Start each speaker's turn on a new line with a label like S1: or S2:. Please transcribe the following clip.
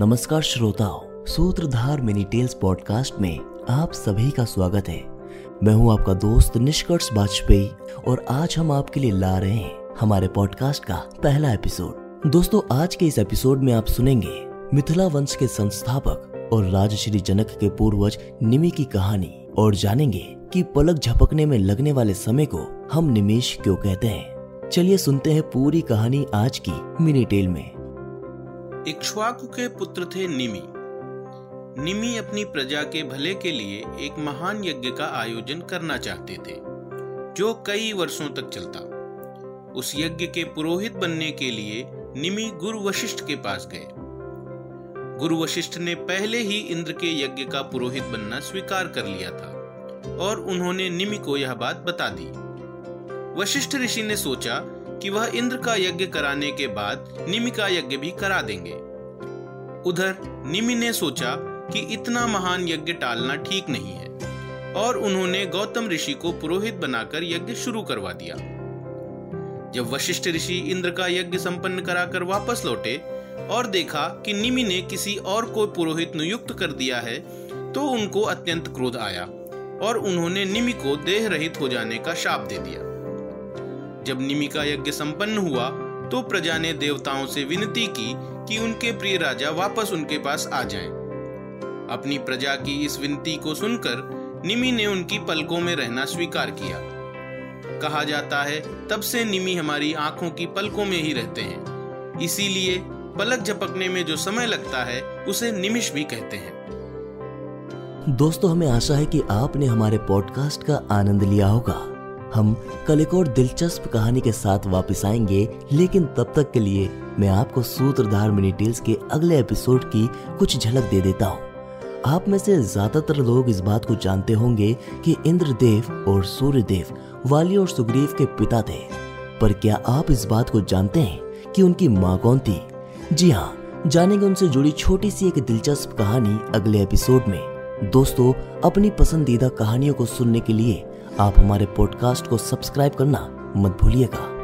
S1: नमस्कार श्रोताओं, सूत्रधार मिनी टेल्स पॉडकास्ट में आप सभी का स्वागत है। मैं हूँ आपका दोस्त निष्कर्ष वाजपेयी और आज हम आपके लिए ला रहे हैं हमारे पॉडकास्ट का पहला एपिसोड। दोस्तों, आज के इस एपिसोड में आप सुनेंगे मिथिला वंश के संस्थापक और राजश्री जनक के पूर्वज निमि की कहानी और जानेंगे कि पलक झपकने में लगने वाले समय को हम निमेश क्यों कहते हैं। चलिए सुनते हैं पूरी कहानी आज की मिनी टेल में।
S2: इक्ष्वाकु के पुत्र थे निमि। निमि अपनी प्रजा के भले के लिए एक महान यज्ञ का आयोजन करना चाहते थे, जो कई वर्षों तक चलता। उस यज्ञ के पुरोहित बनने के लिए निमि गुरु वशिष्ठ के पास गए। गुरु वशिष्ठ ने पहले ही इंद्र के यज्ञ का पुरोहित बनना स्वीकार कर लिया था, और उन्होंने निमि को यह बात बता दी। वशिष्ठ ऋषि ने सोचा कि वह इंद्र का यज्ञ कराने के बाद निमि का यज्ञ भी करा देंगे। उधर निमि ने सोचा कि इतना महान यज्ञ टालना ठीक नहीं है, और उन्होंने गौतम ऋषि को पुरोहित बनाकर यज्ञ शुरू करवा दिया। जब वशिष्ठ ऋषि इंद्र का यज्ञ संपन्न कराकर वापस लौटे और देखा कि निमि ने किसी और को पुरोहित नियुक्त कर दिया है तो उनको अत्यंत क्रोध आया, और उन्होंने निमि को देह रहित हो जाने का शाप दे दिया। जब निमि का यज्ञ संपन्न हुआ तो प्रजा ने देवताओं से विनती की कि उनके प्रिय राजा वापस उनके पास आ जाएँ। अपनी प्रजा की इस विनती को सुनकर निमि ने उनकी पलकों में रहना स्वीकार किया। कहा जाता है, तब से निमि हमारी आँखों की पलकों में ही रहते हैं। इसीलिए पलक झपकने में जो समय लगता है, उसे निमिष भी कहते हैं।
S1: दोस्तों, हमें आशा है कि आपने हमारे पॉडकास्ट का आनंद लिया होगा। हम कल एक और दिलचस्प कहानी के साथ वापस आएँगे, लेकिन तब तक के लिए मैं आपको सूत्रधार मिनी टेल्स के अगले एपिसोड की कुछ झलक दे देता हूँ। आप में से ज़्यादातर लोग इस बात को जानते होंगे कि इंद्रदेव और सूर्यदेव, वाली और सुग्रीव के पिता थे। पर क्या आप इस बात को जानते हैं कि उनकी माँ कौन थी? जी हाँ जानेंगे उनसे जुड़ी छोटी सी एक दिलचस्प कहानी अगले एपिसोड में। दोस्तों, अपनी पसंदीदा कहानियों को सुनने के लिए आप हमारे पॉडकास्ट को सब्सक्राइब करना मत भूलिएगा।